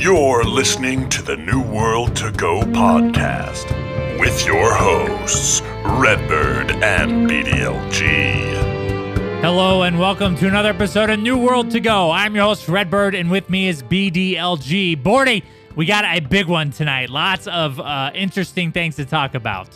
You're listening to the New World to Go podcast with your hosts, Redbird and BDLG. Hello and welcome to another episode of New World to Go. I'm your host, Redbird, and with me is BDLG. Bordy, we got a big one tonight. Lots of uh, interesting things to talk about.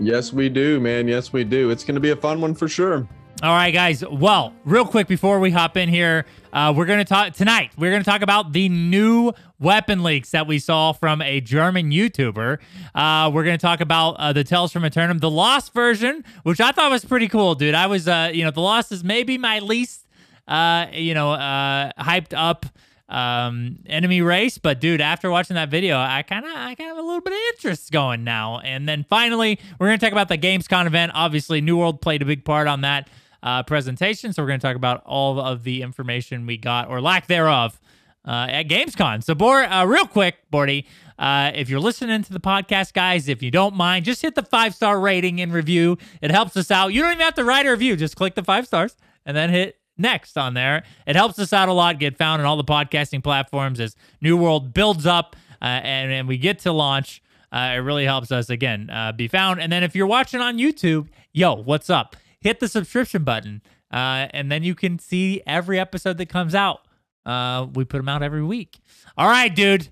Yes, we do, man. Yes, we do. It's going to be a fun one for sure. All right, guys. Well, real quick before we hop in here, uh, we're going to talk tonight. We're going to talk about the new weapon leaks that we saw from a German YouTuber. Uh, we're going to talk about uh, the Tales from Aeternum, the Lost version, which I thought was pretty cool, dude. I was, uh, you know, the Lost is maybe my least, uh, you know, uh, hyped up um enemy race but dude after watching that video i kind of i kind of a little bit of interest going now and then finally we're to talk about the Gamescom event obviously new world played a big part on that uh, presentation. So we're going to talk about all of the information we got or lack thereof uh, at Gamescom. So, Bor, uh, real quick, Bordy, uh, if you're listening to the podcast, guys, if you don't mind, just hit the five star rating and review. It helps us out. You don't even have to write a review; just click the five stars and then hit next on there. It helps us out a lot. Get found on all the podcasting platforms as New World builds up uh, and, and we get to launch. Uh, it really helps us again uh, be found. And then if you're watching on YouTube, yo, what's up? Hit the subscription button, uh, and then you can see every episode that comes out. Uh, we put them out every week. All right, dude.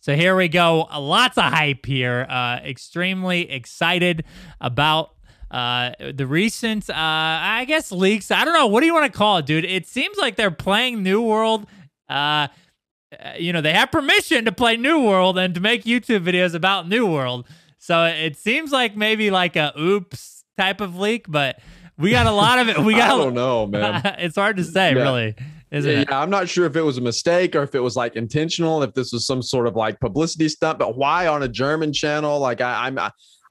So here we go. Lots of hype here. Uh, extremely excited about uh, the recent, uh, I guess, leaks. I don't know. What do you want to call it, dude? It seems like they're playing New World. Uh, you know, they have permission to play New World and to make YouTube videos about New World. So it seems like maybe like a oops type of leak, but we got a lot of it. We got. I don't know, man. it's hard to say, yeah. really. Isn't yeah, it? yeah, I'm not sure if it was a mistake or if it was like intentional, if this was some sort of like publicity stunt. But why on a German channel? Like I, I'm,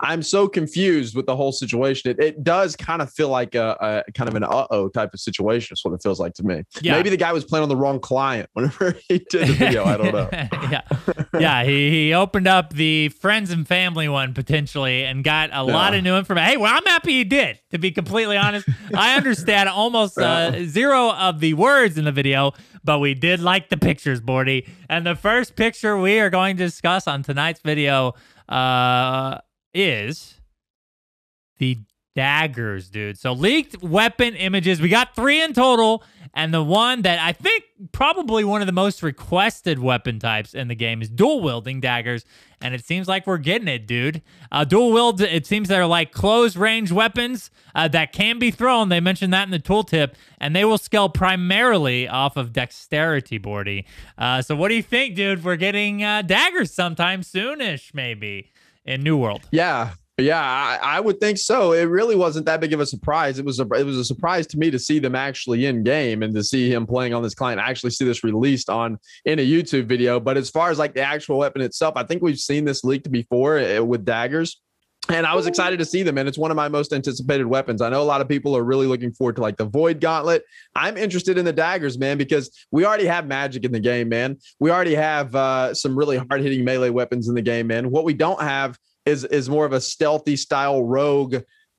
I'm so confused with the whole situation. It, it does kind of feel like a, a kind of an uh oh type of situation. That's what it feels like to me. Yeah. Maybe the guy was playing on the wrong client whenever he did the video. I don't know. yeah. Yeah. He, he opened up the friends and family one potentially and got a yeah. lot of new information. Hey, well, I'm happy he did, to be completely honest. I understand almost uh, zero of the words in the video, but we did like the pictures, Bordy. And the first picture we are going to discuss on tonight's video. Uh, is the daggers, dude. So leaked weapon images. We got three in total. And the one that I think probably one of the most requested weapon types in the game is dual wielding daggers. And it seems like we're getting it, dude. Uh, dual wield, it seems they're like close range weapons uh, that can be thrown. They mentioned that in the tooltip. And they will scale primarily off of dexterity, Bordy. Uh, so what do you think, dude? We're getting uh, daggers sometime soonish, maybe in New World. Yeah, yeah, I, I, would think so. It really wasn't that big of a surprise. It was a it was a surprise to me to see them actually in game and to see him playing on this client. I actually see this released on in a YouTube video. But as far as like the actual weapon itself, I think we've seen this leaked before eh, with daggers. And I was excited to see them, and it's one of my most anticipated weapons. I know a lot of people are really looking forward to like the Void Gauntlet. I'm interested in the daggers, man, because we already have magic in the game, man. We already have uh, some really hard hitting melee weapons in the game, man. What we don't have is is more of a stealthy style rogue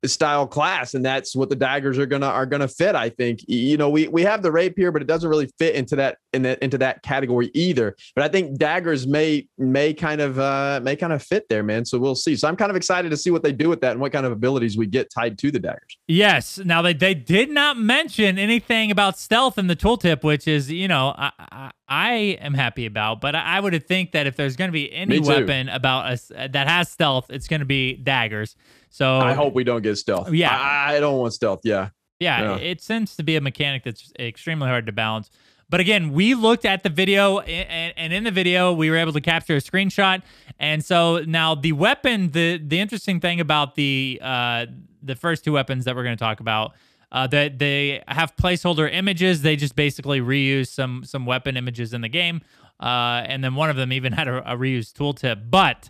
style class and that's what the daggers are gonna are gonna fit i think. You know we we have the rapier but it doesn't really fit into that in that into that category either. But i think daggers may may kind of uh may kind of fit there man so we'll see. So i'm kind of excited to see what they do with that and what kind of abilities we get tied to the daggers. Yes. Now they, they did not mention anything about stealth in the tooltip which is you know i i, I am happy about but i, I would think that if there's going to be any weapon about us that has stealth it's going to be daggers so I hope we don't get stealth. Yeah, I, I don't want stealth. Yeah. yeah, yeah, it tends to be a mechanic that's extremely hard to balance. But again, we looked at the video, and in the video, we were able to capture a screenshot. And so now the weapon, the the interesting thing about the uh, the first two weapons that we're going to talk about, uh, that they have placeholder images. They just basically reuse some some weapon images in the game, uh, and then one of them even had a, a reused tooltip. But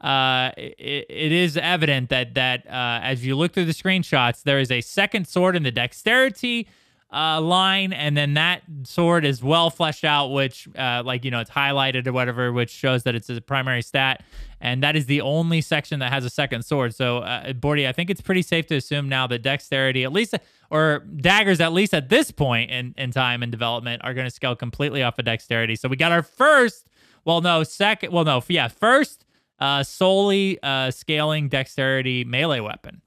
uh, it, it is evident that that uh, as you look through the screenshots, there is a second sword in the dexterity uh, line, and then that sword is well fleshed out, which, uh, like, you know, it's highlighted or whatever, which shows that it's a primary stat. And that is the only section that has a second sword. So, uh, Bordy, I think it's pretty safe to assume now that dexterity, at least, or daggers, at least at this point in, in time and development, are going to scale completely off of dexterity. So, we got our first, well, no, second, well, no, yeah, first uh, solely uh, scaling dexterity melee weapon.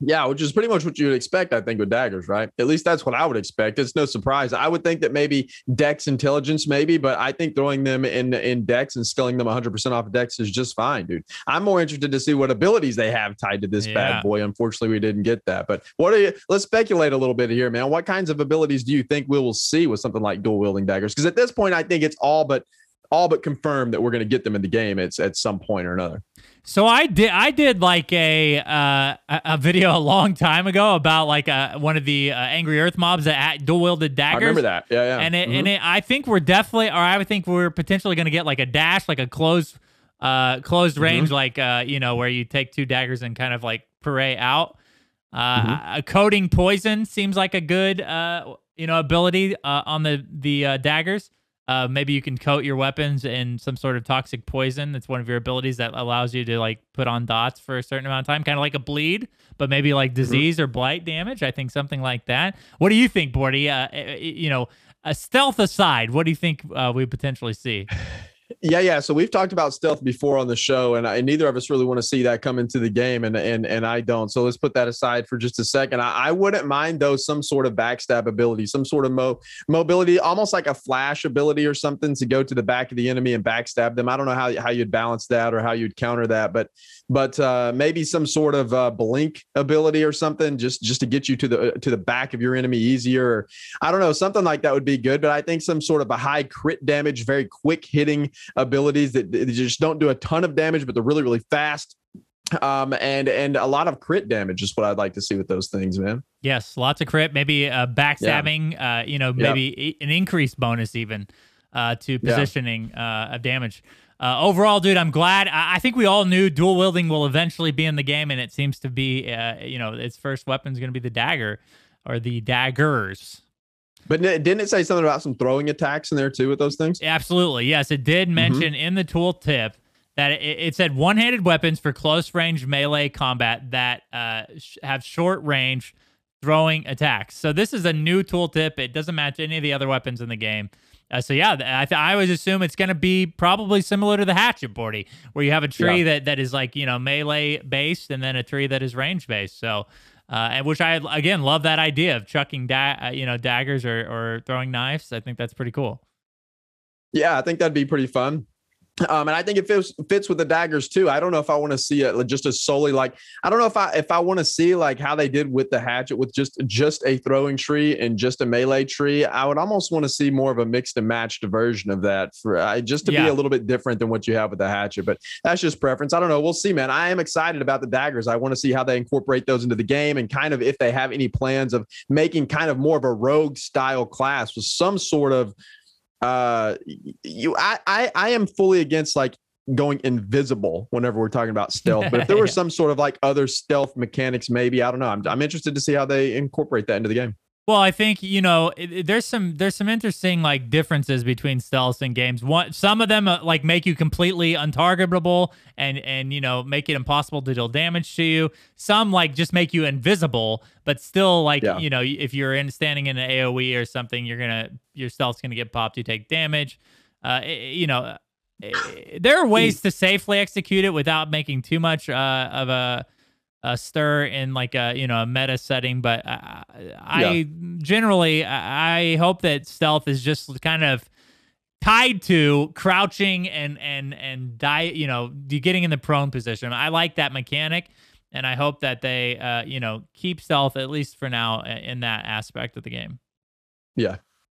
Yeah, which is pretty much what you would expect, I think, with daggers, right? At least that's what I would expect. It's no surprise. I would think that maybe Dex intelligence, maybe, but I think throwing them in in Dex and skilling them 100% off of Dex is just fine, dude. I'm more interested to see what abilities they have tied to this yeah. bad boy. Unfortunately, we didn't get that. But what are you? Let's speculate a little bit here, man. What kinds of abilities do you think we will see with something like dual wielding daggers? Because at this point, I think it's all but all but confirmed that we're going to get them in the game at, at some point or another. So I did I did like a uh, a video a long time ago about like a, uh, one of the uh, angry earth mobs that dual wielded daggers. I remember that. Yeah, yeah. And it, mm-hmm. and it, I think we're definitely or I think we're potentially going to get like a dash like a closed uh closed mm-hmm. range like uh you know where you take two daggers and kind of like parade out. Uh mm-hmm. coating poison seems like a good uh you know ability uh, on the the uh, daggers. Uh, maybe you can coat your weapons in some sort of toxic poison. That's one of your abilities that allows you to like put on dots for a certain amount of time, kind of like a bleed, but maybe like mm-hmm. disease mm-hmm. or blight damage. I think something like that. What do you think, Bordy? Uh, eh, eh, you know, a stealth aside, what do you think uh, we potentially see? Yeah, yeah. So we've talked about stealth before on the show, and, I, neither of us really want to see that come into the game, and and and I don't. So let's put that aside for just a second. I, I wouldn't mind though some sort of backstab ability, some sort of mo- mobility, almost like a flash ability or something to go to the back of the enemy and backstab them. I don't know how how you'd balance that or how you'd counter that, but but uh, maybe some sort of uh, blink ability or something just just to get you to the to the back of your enemy easier. I don't know, something like that would be good. But I think some sort of a high crit damage, very quick hitting abilities that, that just don't do a ton of damage, but they're really really fast. Um, and and a lot of crit damage is what I'd like to see with those things, man. Yes, lots of crit, maybe uh, backstabbing. Yeah. Uh, you know, maybe an increased bonus even uh, to positioning yeah. uh, of damage. Uh, overall, dude, I'm glad. I, I, think we all knew dual wielding will eventually be in the game, and it seems to be, uh, you know, its first weapon is going to be the dagger or the daggers. But didn't it say something about some throwing attacks in there too with those things? Absolutely. Yes, it did mm-hmm. mention mm-hmm. in the tool tip that it, it said one handed weapons for close range melee combat that uh, sh- have short range throwing attacks. So this is a new tooltip. It doesn't match any of the other weapons in the game. Uh, so yeah, I, th- I always assume it's going to be probably similar to the hatchet Bordy, where you have a tree yeah. that that is like you know melee based, and then a tree that is range based. So, uh, and which I again love that idea of chucking da- uh, you know daggers or or throwing knives. I think that's pretty cool. Yeah, I think that'd be pretty fun. Um, and I think it fits fits with the daggers too. I don't know if I want to see it just as solely like I don't know if I if I want to see like how they did with the hatchet with just just a throwing tree and just a melee tree. I would almost want to see more of a mixed and matched version of that for uh, just to yeah. be a little bit different than what you have with the hatchet. But that's just preference. I don't know. We'll see, man. I am excited about the daggers. I want to see how they incorporate those into the game and kind of if they have any plans of making kind of more of a rogue style class with some sort of uh you I, I i am fully against like going invisible whenever we're talking about stealth but if there were yeah. some sort of like other stealth mechanics maybe i don't know I'm, I'm interested to see how they incorporate that into the game well, I think you know it, it, there's some there's some interesting like differences between stealth and games. One, some of them uh, like make you completely untargetable and and you know make it impossible to deal damage to you. Some like just make you invisible, but still like yeah. you know if you're in standing in an AOE or something, you're gonna your stealth's gonna get popped. You take damage. Uh, it, you know, there are ways to safely execute it without making too much uh, of a a stir in like a you know a meta setting but i, I yeah. generally i hope that stealth is just kind of tied to crouching and and and die you know getting in the prone position i like that mechanic and i hope that they uh you know keep stealth at least for now in that aspect of the game yeah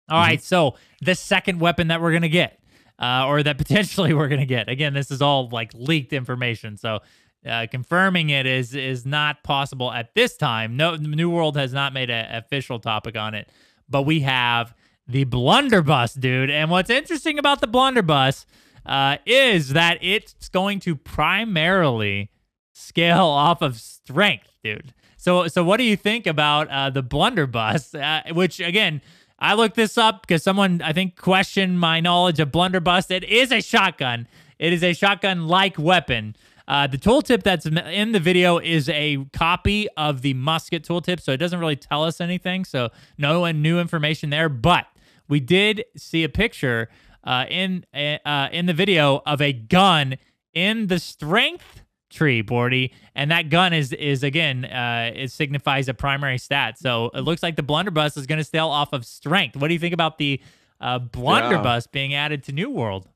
All mm-hmm. right, so the second weapon that we're gonna get uh, or that potentially we're gonna get. Again, this is all like leaked information, so uh, confirming it is is not possible at this time. No, New World has not made an official topic on it, but we have the blunderbuss, dude. And what's interesting about the blunderbuss uh, is that it's going to primarily scale off of strength, dude. So So what do you think about uh, the blunderbuss? Uh, which again. I looked this up because someone I think questioned my knowledge of blunderbuss. It is a shotgun. It is a shotgun-like weapon. Uh, the tooltip that's in the video is a copy of the musket tooltip, so it doesn't really tell us anything. So no new information there. But we did see a picture uh, in uh, in the video of a gun in the strength tree, Bordy, and that gun is is again uh, it signifies a primary stat. So it looks like the blunderbuss is going to sail off of strength. What do you think about the uh, blunderbuss yeah. being added to New World?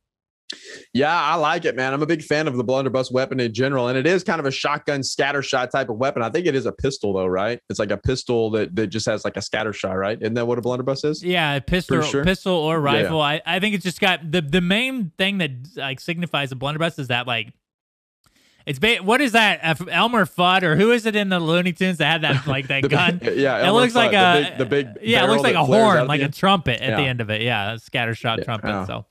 Yeah, I like it, man. I'm a big fan of the blunderbuss weapon in general, and it is kind of a shotgun scatter shot type of weapon. I think it is a pistol, though, right? It's like a pistol that, that just has like a scatter shot, right? Isn't that what a blunderbuss is? Yeah, pistol, sure? pistol or rifle. Yeah. I, I think it's just got the the main thing that like signifies a blunderbuss is that like it's ba- what is that? Uh, Elmer Fudd or who is it in the Looney Tunes that had that like that gun? Big, yeah, Elmer it looks Fudd, like a the big, the big yeah, it looks like a horn, like a trumpet at yeah. the end of it. Yeah, a scattershot yeah. trumpet. Yeah. So,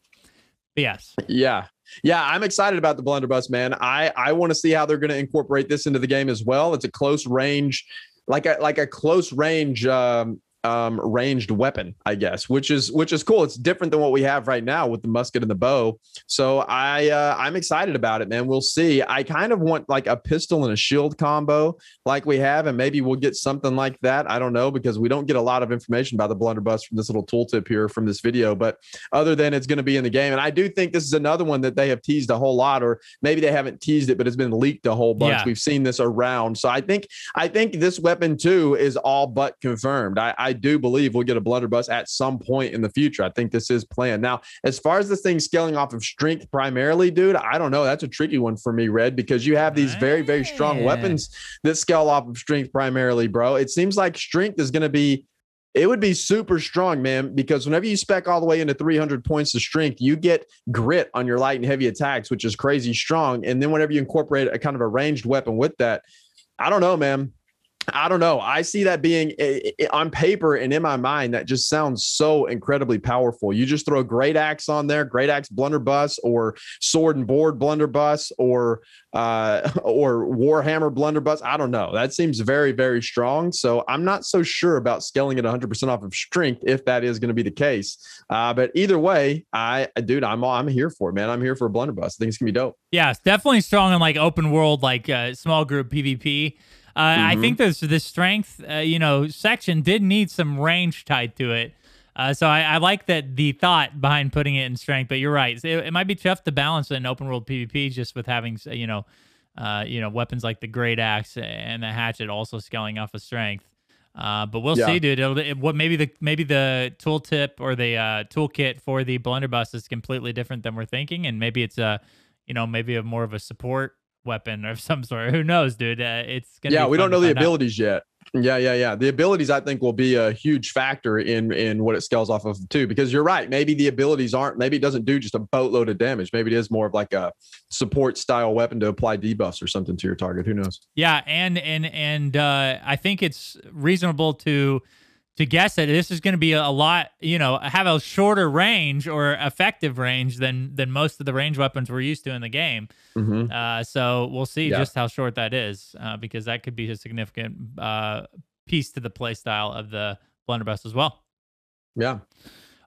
yes, yeah, yeah, I'm excited about the blunderbuss, man. I I want to see how they're going to incorporate this into the game as well. It's a close range, like a like a close range um, um, ranged weapon, I guess, which is which is cool. It's different than what we have right now with the musket and the bow. So I uh, I'm excited about it, man. We'll see. I kind of want like a pistol and a shield combo like we have, and maybe we'll get something like that. I don't know because we don't get a lot of information about the blunderbuss from this little tooltip here from this video. But other than it's going to be in the game, and I do think this is another one that they have teased a whole lot, or maybe they haven't teased it, but it's been leaked a whole bunch. Yeah. We've seen this around, so I think I think this weapon too is all but confirmed. I, I I do believe we'll get a blunderbuss at some point in the future. I think this is planned. Now, as far as this thing scaling off of strength primarily, dude, I don't know. That's a tricky one for me, Red, because you have these very, very strong weapons that scale off of strength primarily, bro. It seems like strength is going to be it would be super strong, man, because whenever you spec all the way into 300 points of strength, you get grit on your light and heavy attacks, which is crazy strong. And then whenever you incorporate a kind of a ranged weapon with that, I don't know, man. I don't know. I see that being on paper and in my mind, that just sounds so incredibly powerful. You just throw a great axe on there, great axe blunderbuss, or sword and board blunderbuss, or uh, or warhammer blunderbuss. I don't know. That seems very very strong. So I'm not so sure about scaling it 100 percent off of strength if that is going to be the case. Uh, but either way, I dude, I'm I'm here for it, man. I'm here for a blunderbuss. I think it's gonna be dope. Yeah, it's definitely strong in like open world, like uh, small group PvP. Uh, mm-hmm. I think this the strength, uh, you know, section did need some range tied to it. Uh, so I, I, like that the thought behind putting it in strength. But you're right; it, it might be tough to balance in open world PvP just with having you know, uh, you know, weapons like the great axe and the hatchet also scaling off of strength. Uh, but we'll yeah. see, dude. It'll, it, what maybe the maybe the tooltip or the uh, toolkit for the blunderbuss is completely different than we're thinking, and maybe it's a, you know, maybe a more of a support weapon of some sort. Who knows, dude? Uh, it's gonna yeah. we don't know the abilities out. yet. Yeah, yeah, yeah. The abilities I think will be a huge factor in in what it scales off of too. Because you're right. Maybe the abilities aren't. Maybe it doesn't do just a boatload of damage. Maybe it is more of like a support style weapon to apply debuffs or something to your target. Who knows? Yeah, and and and uh, I think it's reasonable to to guess that this is going to be a lot, you know, have a shorter range or effective range than than most of the range weapons we're used to in the game. Mm-hmm. Uh, so we'll see yeah. just how short that is, uh, because that could be a significant uh, piece to the play style of the blunderbuss as well. Yeah.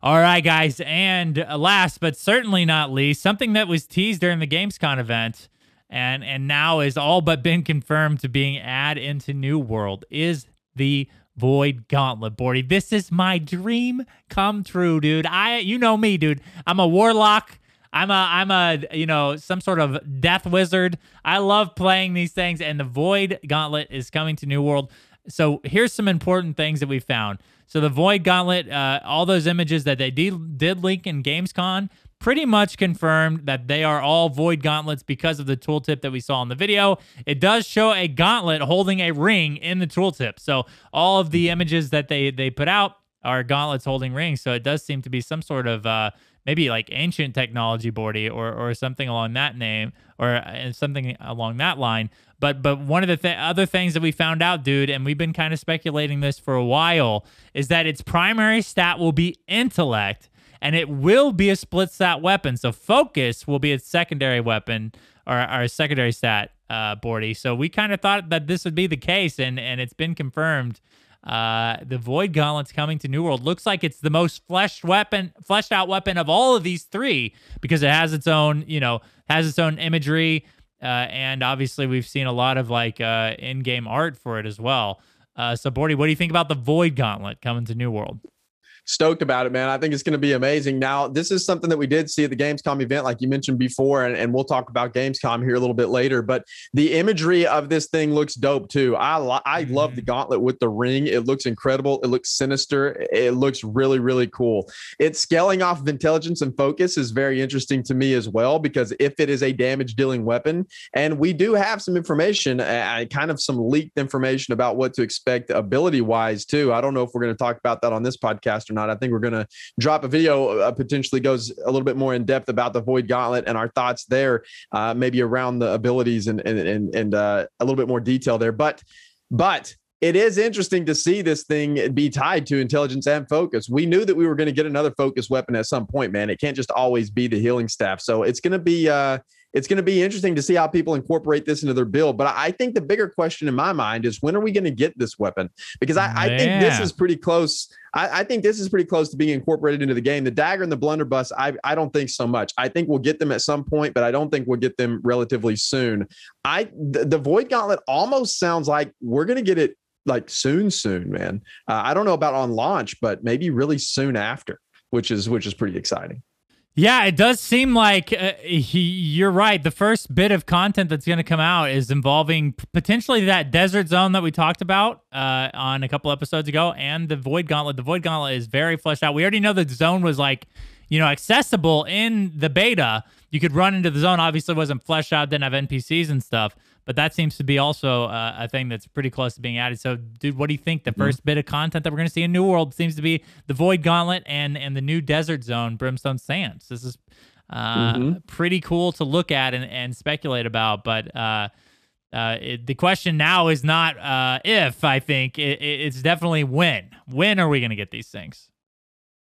All right, guys, and last but certainly not least, something that was teased during the Gamescom event, and and now is all but been confirmed to being add into New World is the Void Gauntlet, Bordy. This is my dream come true, dude. I, you know me, dude. I'm a warlock. I'm a, I'm a, you know, some sort of death wizard. I love playing these things, and the Void Gauntlet is coming to New World. So here's some important things that we found. So the Void Gauntlet, uh, all those images that they did, did link in Gamescom pretty much confirmed that they are all void gauntlets because of the tooltip that we saw in the video. It does show a gauntlet holding a ring in the tooltip. So all of the images that they they put out are gauntlets holding rings. So it does seem to be some sort of uh, maybe like ancient technology boardy or or something along that name or uh, something along that line. But but one of the th- other things that we found out, dude, and we've been kind of speculating this for a while, is that its primary stat will be intellect and it will be a split stat weapon. So focus will be its secondary weapon or, a secondary stat. uh, Bordy. So we kind of thought that this would be the case, and and it's been confirmed. Uh, the Void Gauntlet's coming to New World. Looks like it's the most fleshed weapon, fleshed out weapon of all of these three because it has its own, you know, has its own imagery, uh, and obviously we've seen a lot of like uh, in-game art for it as well. Uh, so, Bordy, what do you think about the Void Gauntlet coming to New World? Stoked about it, man. I think it's going to be amazing. Now, this is something that we did see at the Gamescom event, like you mentioned before, and, and we'll talk about Gamescom here a little bit later. But the imagery of this thing looks dope too. I lo- I mm-hmm. love the gauntlet with the ring. It looks incredible. It looks sinister. It looks really really cool. It's scaling off of intelligence and focus is very interesting to me as well because if it is a damage dealing weapon, and we do have some information, uh, kind of some leaked information about what to expect ability wise too. I don't know if we're going to talk about that on this podcast I think we're going to drop a video uh, potentially goes a little bit more in depth about the Void Gauntlet and our thoughts there, uh, maybe around the abilities and and and, and uh, a little bit more detail there. But but it is interesting to see this thing be tied to intelligence and focus. We knew that we were going to get another focus weapon at some point, man. It can't just always be the healing staff. So it's going to be uh, it's going to be interesting to see how people incorporate this into their build. But I think the bigger question in my mind is when are we going to get this weapon? Because I, I think this is pretty close. I, I, think this is pretty close to being incorporated into the game. The dagger and the blunderbuss, I, I don't think so much. I think we'll get them at some point, but I don't think we'll get them relatively soon. I the, the void gauntlet almost sounds like we're going to get it like soon, soon, man. Uh, I don't know about on launch, but maybe really soon after, which is which is pretty exciting. Yeah, it does seem like uh, he, you're right. The first bit of content that's going to come out is involving potentially that desert zone that we talked about uh, on a couple episodes ago and the Void Gauntlet. The Void Gauntlet is very fleshed out. We already know the zone was like, you know, accessible in the beta. You could run into the zone. Obviously, wasn't fleshed out, didn't have NPCs and stuff but that seems to be also uh, a thing that's pretty close to being added. So, dude, what do you think? The 1st mm-hmm. bit of content that we're going to see in New World seems to be the Void Gauntlet and and the new Desert Zone, Brimstone Sands. This is uh, mm-hmm. pretty cool to look at and, and speculate about, but. Uh, uh, it, the question now is not uh, if I think it, it's definitely when. When are we going to get these things?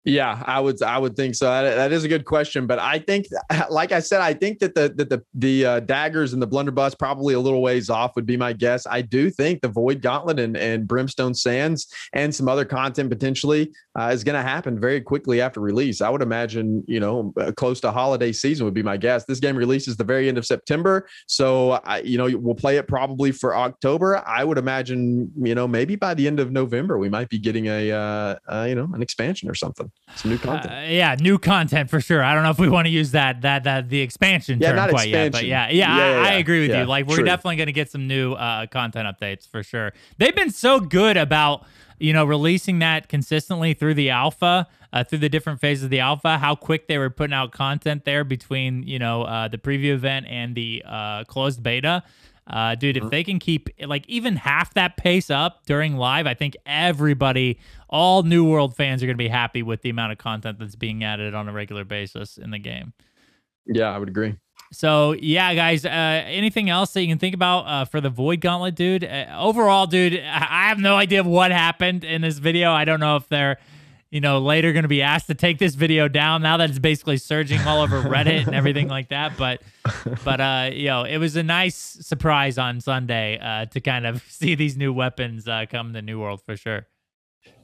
Yeah, I would I would think so. That, that is a good question, but I think, like I said, I think that the that the the uh, daggers and the blunderbuss probably a little ways off would be my guess. I do think the Void Gauntlet and, and Brimstone Sands and some other content potentially uh, is going to happen very quickly after release. I would imagine, you know, uh, close to holiday season would be my guess. This game releases the very end of September, so I, you know, we'll play it probably for October. I would imagine, you know, maybe by the end of November we might be getting a uh, uh you know an expansion or something. Some new content. Uh, yeah, new content for sure. I don't know if we want to use that that that the expansion yeah, term quite expansion. yet, but yeah, yeah, yeah, I, yeah, I agree with you. Like we're true. definitely going to get some new uh, content updates for sure. They've been so good about you know releasing that consistently through the alpha. Uh, through the different phases of the alpha, how quick they were putting out content there between you know uh, the preview event and the uh, closed beta. Uh, dude, if they can keep like even half that pace up during live, I think everybody, all New World fans, are going to be happy with the amount of content that's being added on a regular basis in the game. Yeah, I would agree. So yeah, guys. Uh, anything else that you can think about uh, for the Void Gauntlet, dude? Uh, overall, dude, I have no idea what happened in this video. I don't know if they're you know, later going to be asked to take this video down now that it's basically surging all over Reddit and everything like that. But, but, uh, you know, it was a nice surprise on Sunday uh, to kind of see these new weapons uh, come to New World for sure.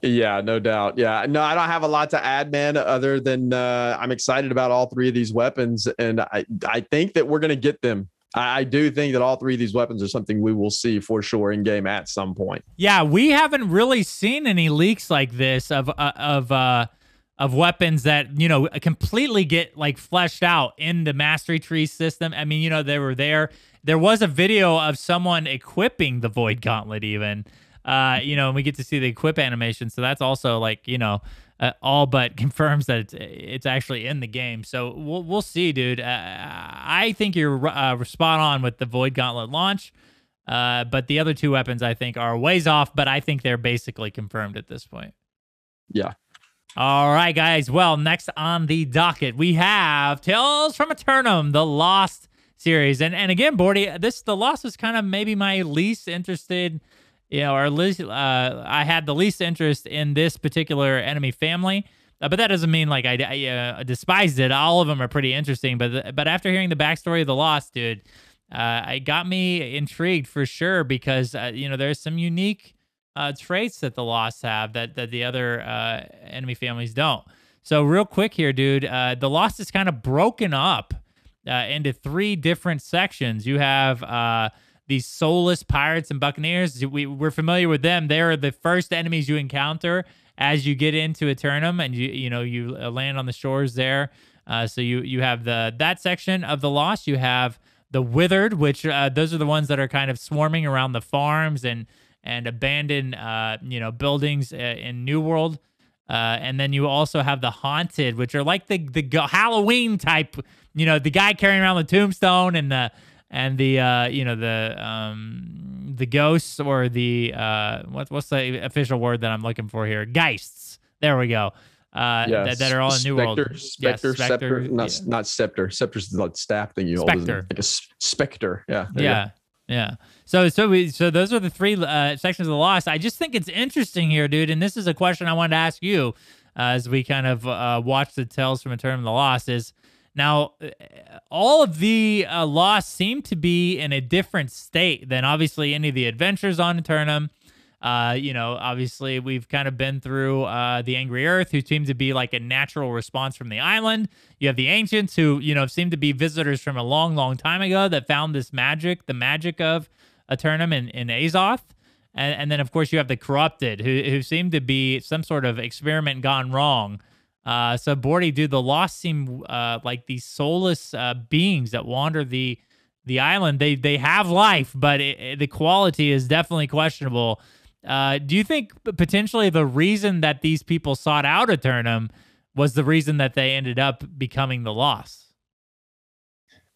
Yeah, no doubt. Yeah, no, I don't have a lot to add, man. Other than uh, I'm excited about all three of these weapons, and I I think that we're gonna get them I do think that all three of these weapons are something we will see for sure in game at some point. Yeah, we haven't really seen any leaks like this of uh, of uh, of weapons that you know completely get like fleshed out in the mastery tree system. I mean, you know, they were there. There was a video of someone equipping the void gauntlet, even. Uh, you know, and we get to see the equip animation, so that's also like you know uh, all but confirms that it's, it's actually in the game. So we'll we'll see, dude. Uh, I think you're uh, spot on with the Void Gauntlet launch, uh, but the other two weapons I think are ways off. But I think they're basically confirmed at this point. Yeah. All right, guys. Well, next on the docket we have Tales from Aeternum, the Lost series, and and again, Bordy, this the Lost is kind of maybe my least interested you know, or least uh, I had the least interest in this particular enemy family. Uh, but that doesn't mean like I, I uh, despised it. All of them are pretty interesting. But but after hearing the backstory of the Lost, dude, uh, it got me intrigued for sure because uh, you know there's some unique uh, traits that the Lost have that that the other uh, enemy families don't. So real quick here, dude, uh, the Lost is kind of broken up into three different sections. You have these soulless pirates and buccaneers. We, we're familiar with them. They're the first enemies you encounter as you get into Aeternum, and you you know you uh, land on the shores there. Uh, so you you have the that section of the Lost. You have the Withered, which uh, those are the ones that are kind of swarming around the farms and and abandoned uh, you know buildings uh, in New World. Uh, and then you also have the haunted, which are like the the Halloween type, you know, the guy carrying around the tombstone and the and the uh, you know the um, the ghosts or the uh, what, what's the official word that I'm looking for here? Geists. There we go. Uh, yes. that, that are all in New World. Spectre, yes, Scepter, not yeah. not Scepter. Scepter's the like staff thing you hold. Spectre. Like a specter. Yeah. Yeah. Yeah. So so we so those are the three uh, sections of the lost. I just think it's interesting here, dude. And this is a question I wanted to ask you uh, as we kind of uh, watch the Tales from Aeternum of the Lost. Is now uh, all of the uh, lost seem to be in a different state than obviously any of the adventures on Aeternum. Uh, you know, obviously we've kind of been through uh, the Angry Earth, who seem to be like a natural response from the island. You have the ancients, who you know seem to be visitors from a long, long time ago that found this magic, the magic of Aeternum in, in Azoth. And, and then, of course, you have the corrupted, who who seem to be some sort of experiment gone wrong. Uh, so, Bordy, dude, the lost seem uh, like these soulless uh, beings that wander the the island. They they have life, but it, it, the quality is definitely questionable. Uh, do you think potentially the reason that these people sought out Aeternum was the reason that they ended up becoming the Lost?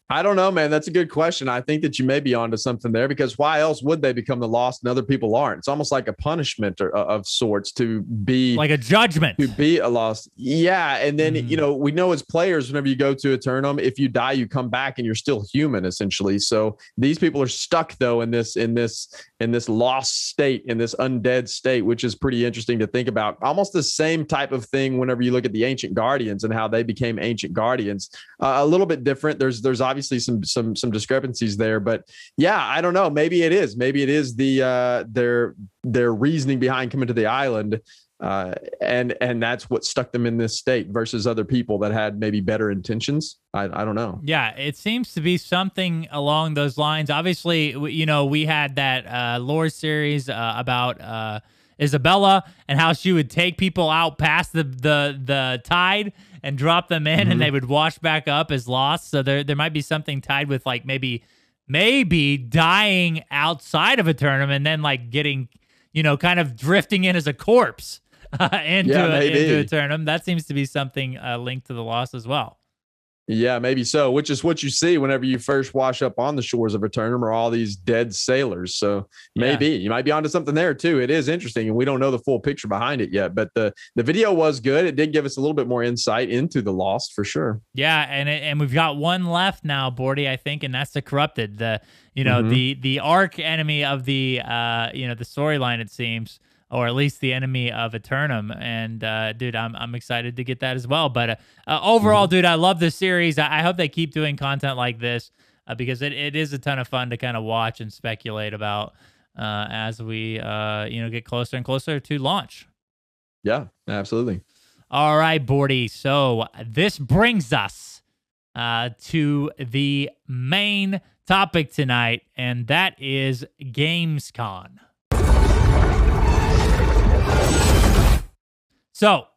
I don't know, man. That's a good question. I think that you may be onto something there because why else would they become the lost and other people aren't? It's almost like a punishment or, uh, of sorts to be like a judgment to be a lost. Yeah, and then mm. you know we know as players, whenever you go to Aeternum, if you die, you come back and you're still human essentially. So these people are stuck though in this in this in this lost state in this undead state, which is pretty interesting to think about. Almost the same type of thing whenever you look at the ancient guardians and how they became ancient guardians. Uh, a little bit different. There's there's obviously obviously some some some discrepancies there, but yeah, I don't know. Maybe it is. Maybe it is the uh, their their reasoning behind coming to the island. Uh, and and that's what stuck them in this state versus other people that had maybe better intentions. I, I don't know. Yeah, it seems to be something along those lines. Obviously, you know, we had that uh, lore series uh, about uh, Isabella and how she would take people out past the the the tide and drop them in, mm-hmm. and they would wash back up as lost. So there there might be something tied with like maybe maybe dying outside of Aeternum and then like getting you know kind of drifting in as a corpse uh, into yeah, into Aeternum. That seems to be something uh, linked to the loss as well. Yeah, maybe so. Which is what you see whenever you first wash up on the shores of Aeternum, are all these dead sailors. So maybe yeah. you might be onto something there too. It is interesting, and we don't know the full picture behind it yet. But the the video was good. It did give us a little bit more insight into the Lost for sure. Yeah, and it, and we've got one left now, Bordy, I think, and that's the Corrupted. The you know mm-hmm. the the arc enemy of the uh you know the storyline. It seems or at least the enemy of Aeternum. And uh, dude, I'm I'm excited to get that as well. But uh, uh, overall, mm-hmm. dude, I love this series. I, I, hope they keep doing content like this uh, because it, it is a ton of fun to kind of watch and speculate about uh, as we uh, you know get closer and closer to launch. Yeah, absolutely. All right, Bordy. So this brings us to the main topic tonight, and that is Gamescom. So,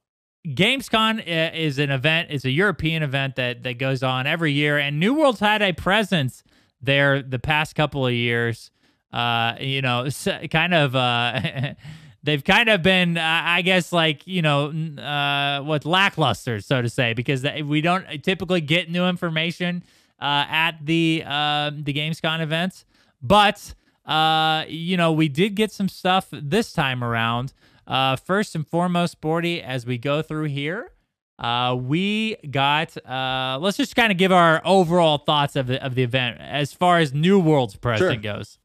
Gamescom uh, is an event, it's a European event that that goes on every year, and New World's had a presence there the past couple of years. Uh, you know, kind of. Uh, they've kind of been, I guess, like you know, uh, what lackluster, so to say, because we don't typically get new information uh, at the uh, the Gamescom events. But uh, you know, we did get some stuff this time around. Uh, first and foremost, Bordy, as we go through here, uh, we got. Uh, let's just kind of give our overall thoughts of the of the event as far as New World's president sure. goes.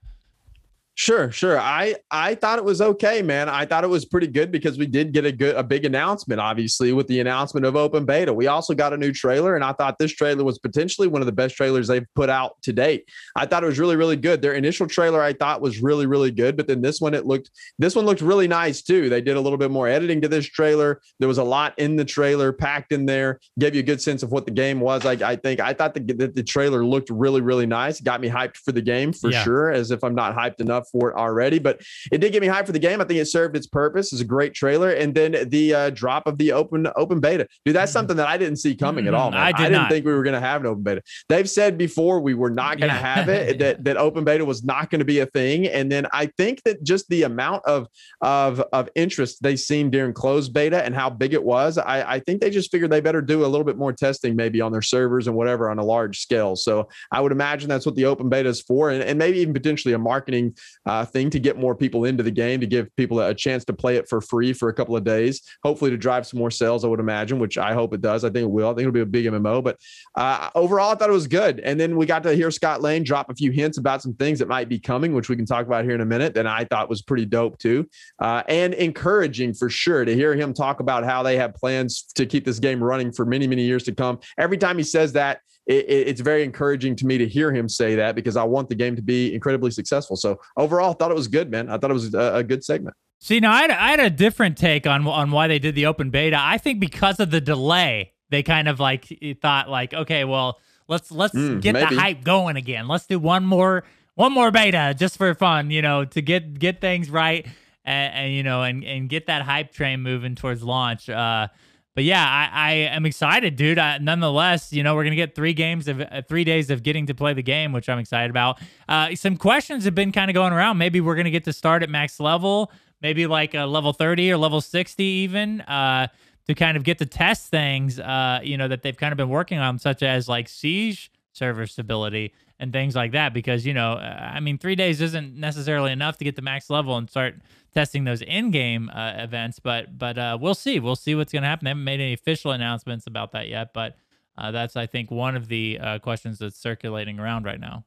Sure, sure. I I thought it was okay, man. I thought it was pretty good because we did get a good a big announcement, obviously, with the announcement of open beta. We also got a new trailer, and I thought this trailer was potentially one of the best trailers they've put out to date. I thought it was really, really good. Their initial trailer I thought was really, really good, but then this one it looked this one looked really nice too. They did a little bit more editing to this trailer. There was a lot in the trailer packed in there, gave you a good sense of what the game was. I, I think I thought the, the, the trailer looked really, really nice. Got me hyped for the game for yeah. sure, as if I'm not hyped enough for it already. But it did get me hyped for the game. I think it served its purpose. It's a great trailer. And then the uh, drop of the open open beta, dude, that's mm-hmm. something that I didn't see coming mm-hmm. at all. Man. I, did I didn't not. think we were going to have an open beta. They've said before we were not going to yeah. have it. that that open beta was not going to be a thing. And then I think that just the amount of of of interest they seen during closed beta and how big it was, I, I think they just figured they better do a little bit more testing maybe on their servers and whatever on a large scale. So I would imagine that's what the open beta is for, and, and maybe even potentially a marketing uh, thing to get more people into the game, to give people a chance to play it for free for a couple of days, hopefully to drive some more sales, I would imagine, which I hope it does. I think it will. I think it'll be a big MMO. But uh, overall, I thought it was good. And then we got to hear Scot Lane drop a few hints about some things that might be coming, which we can talk about here in a minute, and I thought was pretty dope too. Uh, and encouraging for sure to hear him talk about how they have plans to keep this game running for many, many years to come. Every time he says that, it, it's very encouraging to me to hear him say that because I want the game to be incredibly successful. So overall, I thought it was good, man. I thought it was a, a good segment. See, now I had, I had a different take on on why they did the open beta. I think because of the delay, they kind of like thought like, okay, well, let's let's mm, get maybe. the hype going again. Let's do one more one more beta just for fun, you know, to get get things right and, and you know and and get that hype train moving towards launch. Uh, but yeah, I, I am excited, dude. I, nonetheless, you know, we're gonna get three games of uh, three days of getting to play the game, which I'm excited about. Uh, some questions have been kind of going around. Maybe we're gonna get to start at max level, maybe like a level 30 or level 60 even, uh, to kind of get to test things, uh, you know, that they've kind of been working on, such as like siege server stability and things like that because you know uh, i mean three days isn't necessarily enough to get the max level and start testing those in-game uh, events but but uh, we'll see. We'll see what's going to happen. They haven't made any official announcements about that yet but uh, that's i think one of the uh, questions that's circulating around right now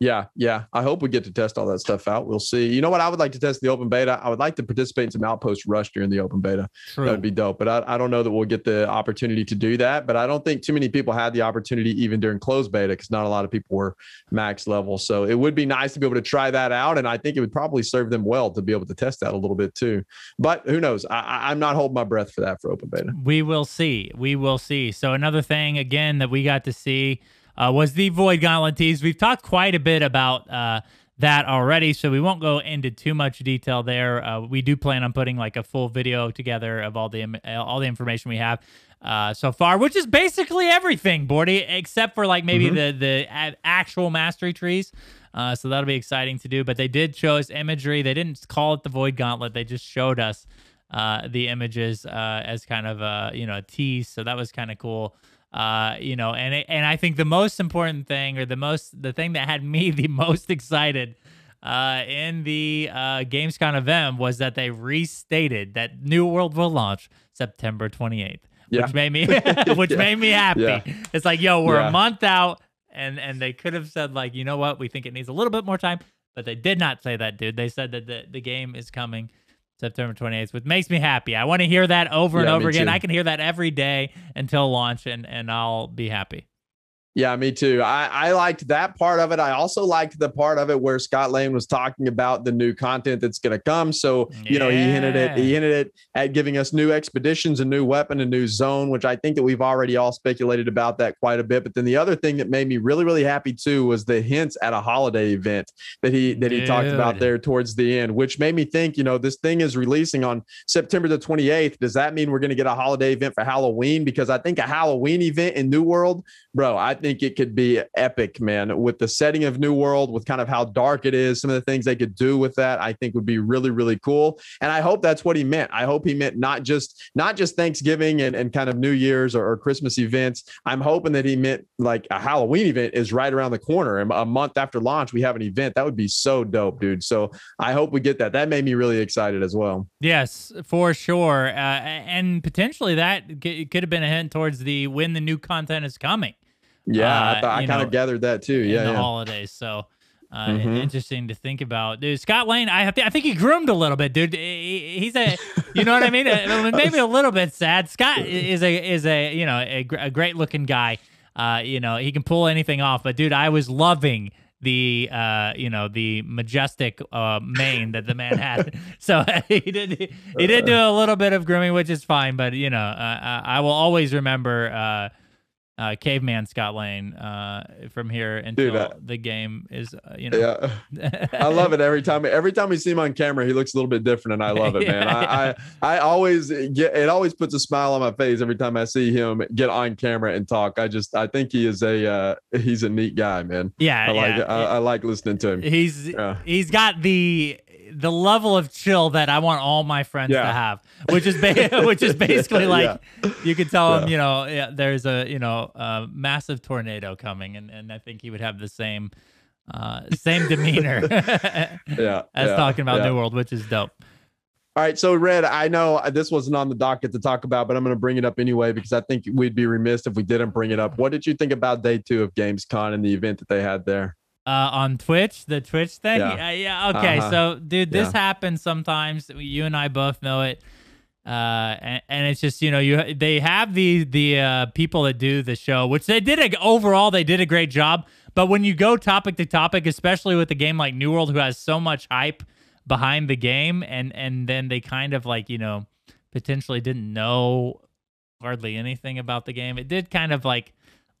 yeah, yeah. I hope we get to test all that stuff out. We'll see. You know what? I would like to test the open beta. I would like to participate in some outpost rush during the open beta. True. That would be dope. But I, I don't know that we'll get the opportunity to do that. But I don't think too many people had the opportunity even during closed beta because not a lot of people were max level. So it would be nice to be able to try that out. And I think it would probably serve them well to be able to test that a little bit too. But who knows? I, I'm not holding my breath for that for open beta. We will see. We will see. So another thing again that we got to see uh, was the Void Gauntlet tease. We've talked quite a bit about uh, that already, so we won't go into too much detail there. Uh, we do plan on putting like a full video together of all the all the information we have uh, so far, which is basically everything, Bordy, except for like maybe mm-hmm. the the actual mastery trees. Uh, so that'll be exciting to do. But they did show us imagery. They didn't call it the Void Gauntlet. They just showed us uh, the images uh, as kind of a you know a tease. So that was kind of cool. Uh, you know, and it, and I think the most important thing, or the most the thing that had me the most excited uh, in the uh, Gamescom event was that they restated that New World will launch September 28th, yeah. which made me which yeah. made me happy. Yeah. It's like, yo, we're a month out, and and they could have said like, you know what, we think it needs a little bit more time, but they did not say that, dude. They said that the the game is coming September 28th, which makes me happy. I want to hear that over yeah, and over again. Too. I can hear that every day until launch, and, and I'll be happy. Yeah, me too. I, I liked that part of it. I also liked the part of it where Scot Lane was talking about the new content that's going to come. So, you yeah. know, he hinted it, he hinted it at giving us new expeditions, a new weapon, a new zone, which I think that we've already all speculated about that quite a bit. But then the other thing that made me really, really happy too was the hints at a holiday event that he that he talked about there towards the end, which made me think, you know, this thing is releasing on September the 28th. Does that mean we're going to get a holiday event for Halloween? Because I think a Halloween event in New World, bro, I think it could be epic, man. With the setting of New World, with kind of how dark it is, some of the things they could do with that, I think would be really, really cool. And I hope that's what he meant. I hope he meant not just not just Thanksgiving and, and kind of New Year's or, or Christmas events. I'm hoping that he meant like a Halloween event is right around the corner. And a month after launch, we have an event. That would be so dope, dude. So I hope we get that. That made me really excited as well. Yes, for sure. Uh, and potentially that could have been a hint towards the when the new content is coming. Yeah, uh, I, I kind of gathered that too. Yeah, the yeah. holidays. So Uh, Mhm. Interesting to think about, dude. Scot Lane, I th- I think he groomed a little bit, dude. He- He's a, you know what I mean? Uh, Maybe a little bit sad. Scot is a is a you know a, gr- a great looking guy. Uh, you know he can pull anything off. But dude, I was loving the uh you know the majestic uh mane that the man had. so he did he did do a little bit of grooming, which is fine. But you know uh, I I will always remember. Uh caveman Scot Lane uh, from here until Dude, uh, the game is, uh, you know, Yeah. I love it every time. Every time we see him on camera, he looks a little bit different, and I love it, man. I, I I always get it. Always puts a smile on my face every time I see him get on camera and talk. I just I think he is a uh, he's a neat guy, man. yeah, I like yeah. I, I like listening to him. he's Yeah. he's got the the level of chill that I want all my friends to have, which is ba- which is basically like Yeah. you could tell him, you know, yeah, there's a you know a massive tornado coming, and and I think he would have the same uh, same demeanor Yeah, as yeah, talking about yeah. New World, which is dope. All right, so Red, I know this wasn't on the docket to talk about, but I'm going to bring it up anyway because I think we'd be remiss if we didn't bring it up. What did you think about day two of Gamescom and the event that they had there? Uh, on Twitch, the Twitch thing. Yeah. Yeah, yeah. Okay, Uh-huh. so dude, this Yeah. happens sometimes. You and I both know it. Uh, and, and it's just you know you they have the the uh, people that do the show, which they did a, overall they did a great job. But when you go topic to topic, especially with a game like New World, who has so much hype behind the game, and and then they kind of like you know potentially didn't know hardly anything about the game. It did kind of like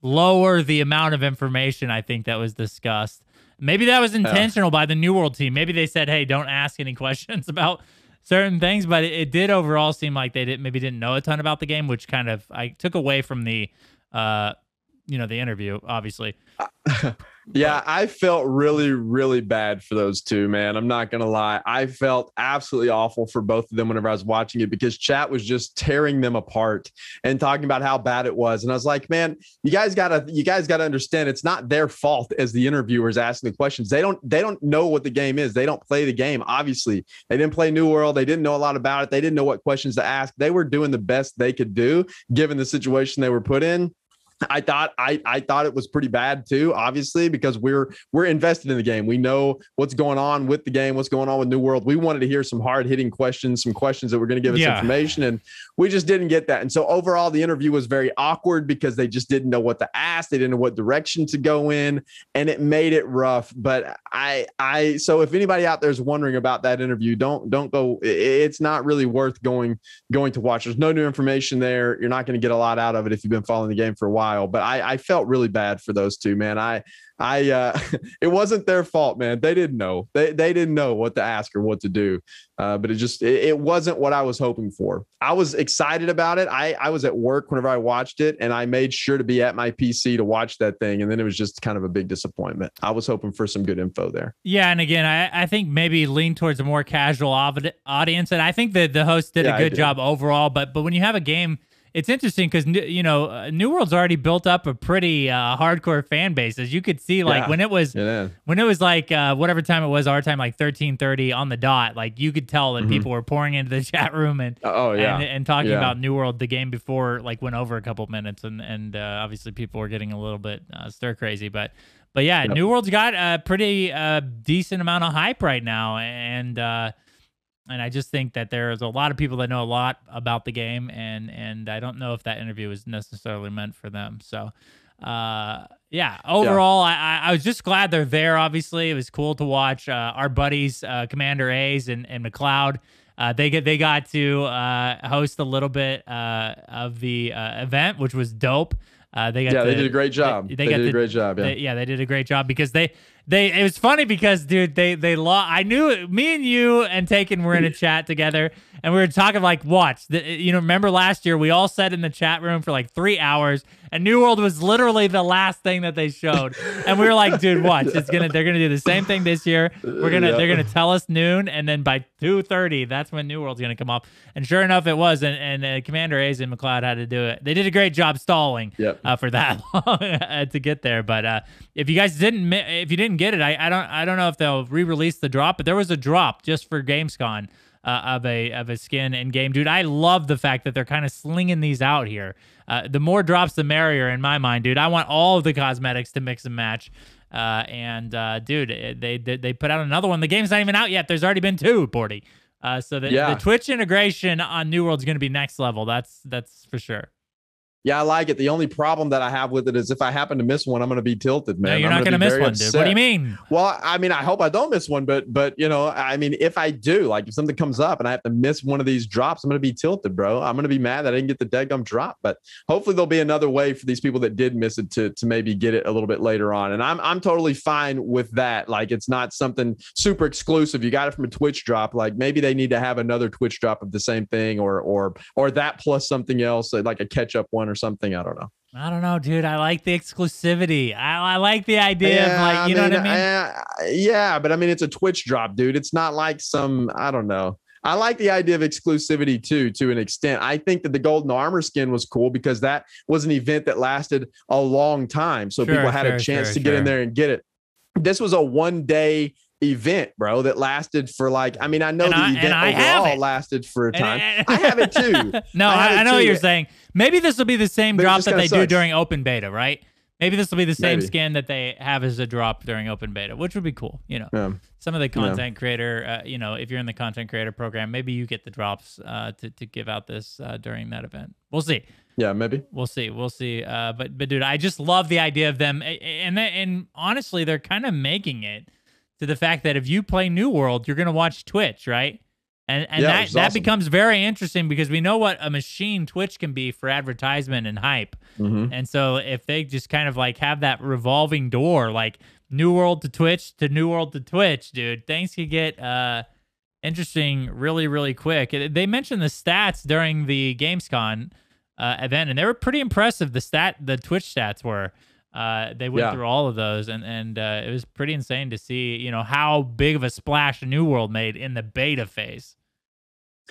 lower the amount of information I think that was discussed. Maybe that was intentional by the New World team. Maybe they said, "Hey, don't ask any questions about certain things," but it, it did overall seem like they didn't maybe didn't know a ton about the game, which kind of I took away from the uh you know, the interview, obviously. Yeah, I felt really, really bad for those two, man. I'm not gonna lie. I felt absolutely awful for both of them whenever I was watching it because chat was just tearing them apart and talking about how bad it was. And I was like, man, you guys gotta, you guys gotta understand it's not their fault as the interviewers asking the questions. They don't, they don't know what the game is. They don't play the game. Obviously, they didn't play New World. They didn't know a lot about it. They didn't know what questions to ask. They were doing the best they could do given the situation they were put in. I thought I I thought it was pretty bad too, obviously, because we're we're invested in the game. We know what's going on with the game, what's going on with New World. We wanted to hear some hard hitting questions, some questions that were going to give us Yeah. information, and we just didn't get that. And so overall, the interview was very awkward because they just didn't know what to ask. They didn't know what direction to go in, and it made it rough. But I I so if anybody out there is wondering about that interview, don't don't go. It's not really worth going going to watch. There's no new information there. You're not going to get a lot out of it if you've been following the game for a while. But I, I felt really bad for those two, man. I I uh it wasn't their fault, man. They didn't know. They they didn't know what to ask or what to do. Uh, but it just it, it wasn't what I was hoping for. I was excited about it. I I was at work whenever I watched it, and I made sure to be at my PC to watch that thing. And then it was just kind of a big disappointment. I was hoping for some good info there. Yeah, and again, I, I think maybe lean towards a more casual audience, and I think that the host did Yeah, a good did. job overall. But but when you have a game, it's interesting because you know uh, New World's already built up a pretty uh, hardcore fan base, as you could see. Like Yeah. when it was Yeah. when it was like uh, whatever time it was, our time, like thirteen thirty on the dot. Like you could tell that Mhm. people were pouring into the chat room and Oh yeah. and, and talking Yeah. about New World the game before like went over a couple minutes and and uh, obviously people were getting a little bit uh, stir crazy but but yeah Yep. New World's got a pretty uh, decent amount of hype right now and uh, and I just think that there's a lot of people that know a lot about the game and and I don't know if that interview was necessarily meant for them so uh yeah overall I, I i was just glad they're there obviously it was cool to watch uh our buddies uh commander a's and and mcleod uh, they get they got to uh, host a little bit uh, of the uh, event, which was dope. Uh, they got Yeah, they did a great job. they They, got did the- a great job. Yeah. they, yeah, they did a great job because they they it was funny because dude they they lo- I knew me and you and Taken were in a chat together and we were talking like watch the, you know remember last year we all sat in the chat room for like three hours and New World was literally the last thing that they showed and we were like dude watch it's gonna they're gonna do the same thing this year we're gonna Yeah. they're gonna tell us noon and then by two thirty that's when New World's gonna come up and sure enough it was and, and uh, Commander A's and McLeod had to do it they did a great job stalling Yep. uh, for that long uh, to get there. But uh, if you guys didn't, if you didn't get it, I, I don't, I don't know if they'll re-release the drop, but there was a drop just for Gamescom uh, of a of a skin in game, dude. I love the fact that they're kind of slinging these out here. Uh, the more drops, the merrier in my mind, dude. I want all of the cosmetics to mix and match. Uh, and uh, dude, they, they they put out another one. The game's not even out yet. There's already been two, Bordy. Uh, so the, Yeah. the Twitch integration on New World's going to be next level. That's that's for sure. Yeah, I like it. The only problem that I have with it is if I happen to miss one, I'm going to be tilted, man. no, you're I'm not going to miss one, dude. What do you mean? Well, I mean, I hope I don't miss one, but but you know, I mean, if I do, like if something comes up and I have to miss one of these drops, I'm gonna be tilted, bro. I'm gonna be mad that I didn't get the deadgum drop. But hopefully there'll be another way for these people that did miss it to to maybe get it a little bit later on. And I'm I'm totally fine with that. Like it's not something super exclusive. You got it from a Twitch drop. Like maybe they need to have another Twitch drop of the same thing or or or that plus something else, like a catch up one or something. I don't know. I don't know, dude. I like the exclusivity. I, I like the idea of like, you know what I mean? uh, yeah, but I mean, it's a Twitch drop, dude. It's not like some, I don't know. I like the idea of exclusivity too, to an extent. I think that the golden armor skin was cool because that was an event that lasted a long time. So Sure, people had sure, a chance sure, to get in there and get it. This was a one day event, bro, that lasted for like, I mean, I know And the I- event I overall lasted for a time. and- I have it too. no, I I, I know what you're saying. Maybe this will be the same But drop that they kinda do during open beta, right? Maybe this will be the same Maybe. skin that they have as a drop during open beta, which would be cool. You know, Yeah. some of the content creator, uh, you know, if you're in the content creator program, maybe you get the drops uh, to to give out this uh, during that event. We'll see. Yeah, maybe. We'll see. We'll see. Uh, but but dude, I just love the idea of them, and and honestly, they're kind of making it to the fact that if you play New World, you're gonna watch Twitch, right? And and Yeah, that is that becomes very interesting because we know what a machine Twitch can be for advertisement and hype. Mhm. And so if they just kind of like have that revolving door, like New World to Twitch to New World to Twitch, dude, things could get uh interesting really, really quick. They mentioned the stats during the Gamescom uh, event, and they were pretty impressive. The stat, the Twitch stats were. Uh, they went Yeah. through all of those, and and uh, it was pretty insane to see, you know, how big of a splash New World made in the beta phase.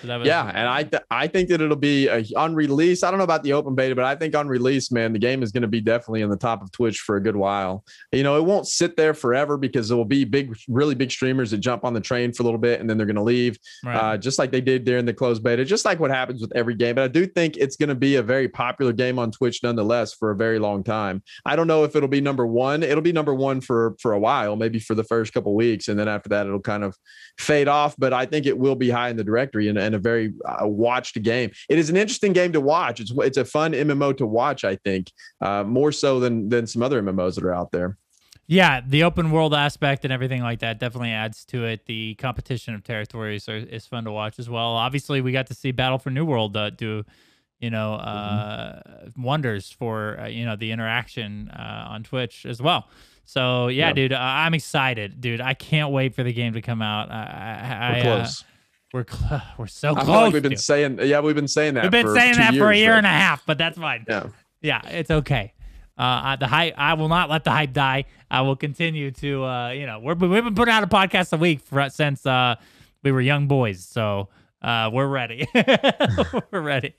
So that was Yeah, and I th- I think that it'll be a, on release. I don't know about the open beta, but I think on release, man, the game is going to be definitely in the top of Twitch for a good while. You know, it won't sit there forever because there will be big, really big streamers that jump on the train for a little bit and then they're going to leave, right. uh, just like they did during the closed beta, just like what happens with every game. But I do think it's going to be a very popular game on Twitch nonetheless for a very long time. I don't know if it'll be number one. It'll be number one for for a while, maybe for the first couple weeks, and then after that, it'll kind of fade off. But I think it will be high in the directory and, and a very uh, watched game. It is an interesting game to watch. It's it's a fun MMO to watch. I think uh, more so than than some other MMOs that are out there. Yeah, the open world aspect and everything like that definitely adds to it. The competition of territories are, is fun to watch as well. Obviously, we got to see Battle for New World uh, do, you know, uh, wonders for uh, you know the interaction uh, on Twitch as well. So yeah, Yeah. dude, I'm excited, dude. I can't wait for the game to come out. I, I, We're I, uh, close. We're cl- we're so I close. like we've been dude. saying, yeah, we've been saying that. We've been saying that for a year right? and a half, but that's fine. Yeah. yeah, it's okay. Uh, I- the hype. I will not let the hype die. I will continue to. Uh, you know, we're, we've been putting out a podcast a week for, since uh, we were young boys, so uh, we're ready. we're ready.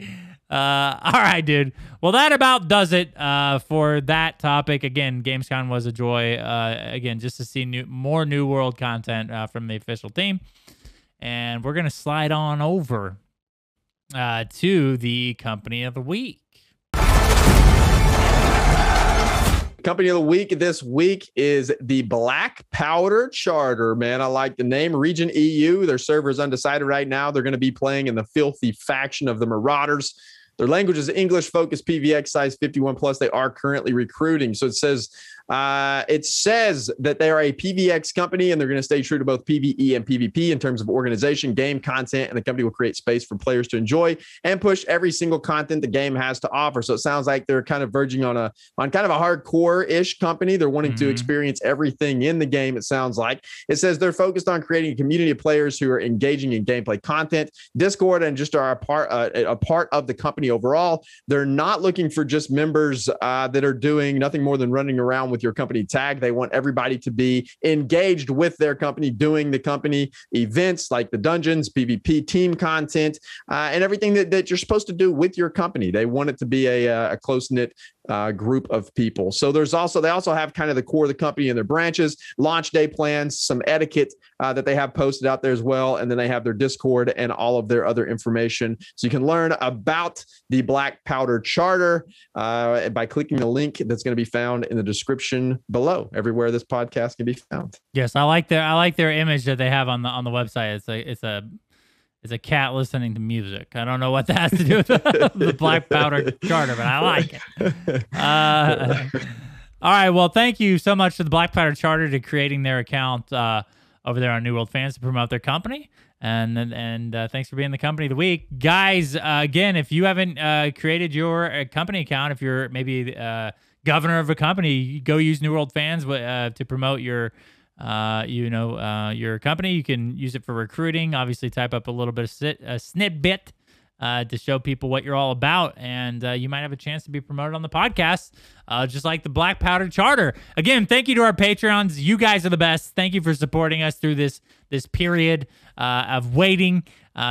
Uh, all right, dude. Well, that about does it uh, for that topic. Again, Gamescom was a joy. Uh, again, just to see new, more New World content uh, from the official team, and we're gonna slide on over uh, to the company of the week. Company of the week this week is the Black Powder Charter. Man, I like the name. Region EU. Their server is undecided right now. They're going to be playing in the filthy faction of the Marauders. Their language is English focused PVX size 51 plus. They are currently recruiting. So it says uh, it says that they are a PVX company and they're going to stay true to both PVE and PvP in terms of organization, game content, and the company will create space for players to enjoy and push every single content the game has to offer. So it sounds like they're kind of verging on a on kind of a hardcore-ish company. They're wanting to Mhm. experience everything in the game. It sounds like it says they're focused on creating a community of players who are engaging in gameplay content, Discord, and just are a part uh, a part of the company overall. They're not looking for just members uh, that are doing nothing more than running around with your company tag. They want everybody to be engaged with their company, doing the company events like the dungeons, PvP, team content, uh, and everything that, that you're supposed to do with your company. They want it to be a, uh, a close knit uh, group of people. So there's also they also have kind of the core of the company and their branches, launch day plans, some etiquette uh, that they have posted out there as well, and then they have their Discord and all of their other information. So you can learn about the Black Powder Charter uh, by clicking the link that's going to be found in the description below, everywhere this podcast can be found. Yes, I like their I like their image that they have on the on the website. It's a it's a it's a cat listening to music. I don't know what that has to do with the Black Powder Charter, but I like it. Uh, all right. Well, thank you so much to the Black Powder Charter to creating their account uh, over there on New World Fans to promote their company. And and uh, thanks for being the company of the week, guys. Uh, again, if you haven't uh, created your uh, company account, if you're maybe governor of a company, go use New World Fans to promote your uh, you know, uh, your company. You can use it for recruiting. Obviously, type up a little bit of sit, a snippet uh, to show people what you're all about, and uh, you might have a chance to be promoted on the podcast, uh, just like the Black Powder Charter. Again, thank you to our Patreons. You guys are the best. Thank you for supporting us through this this period of waiting,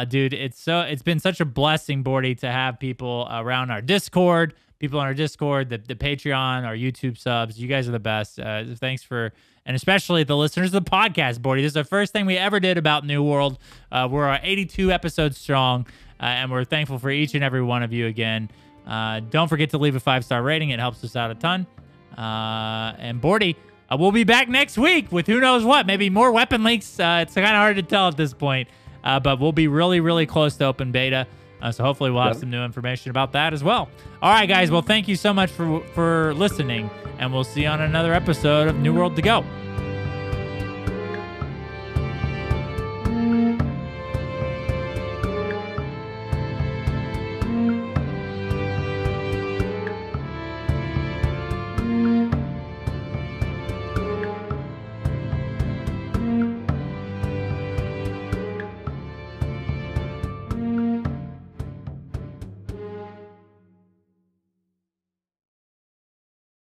dude. It's so it's been such a blessing, Bordy, to have people around our Discord, people on our Discord, the the Patreon, our YouTube subs. You guys are the best. Thanks for and especially the listeners of the podcast, Bordy. This is the first thing we ever did about New World. Uh, we're 82 episodes strong, uh, and we're thankful for each and every one of you again. Uh, don't forget to leave a five star rating; it helps us out a ton. Uh, and Bordy, uh, we'll be back next week with who knows what, maybe more weapon leaks. Uh, it's kind of hard to tell at this point, but we'll be really, really close to open beta. Uh, so hopefully we'll have yep. some new information about that as well. All right, guys. Well, thank you so much for for listening, and we'll see you on another episode of New World to Go.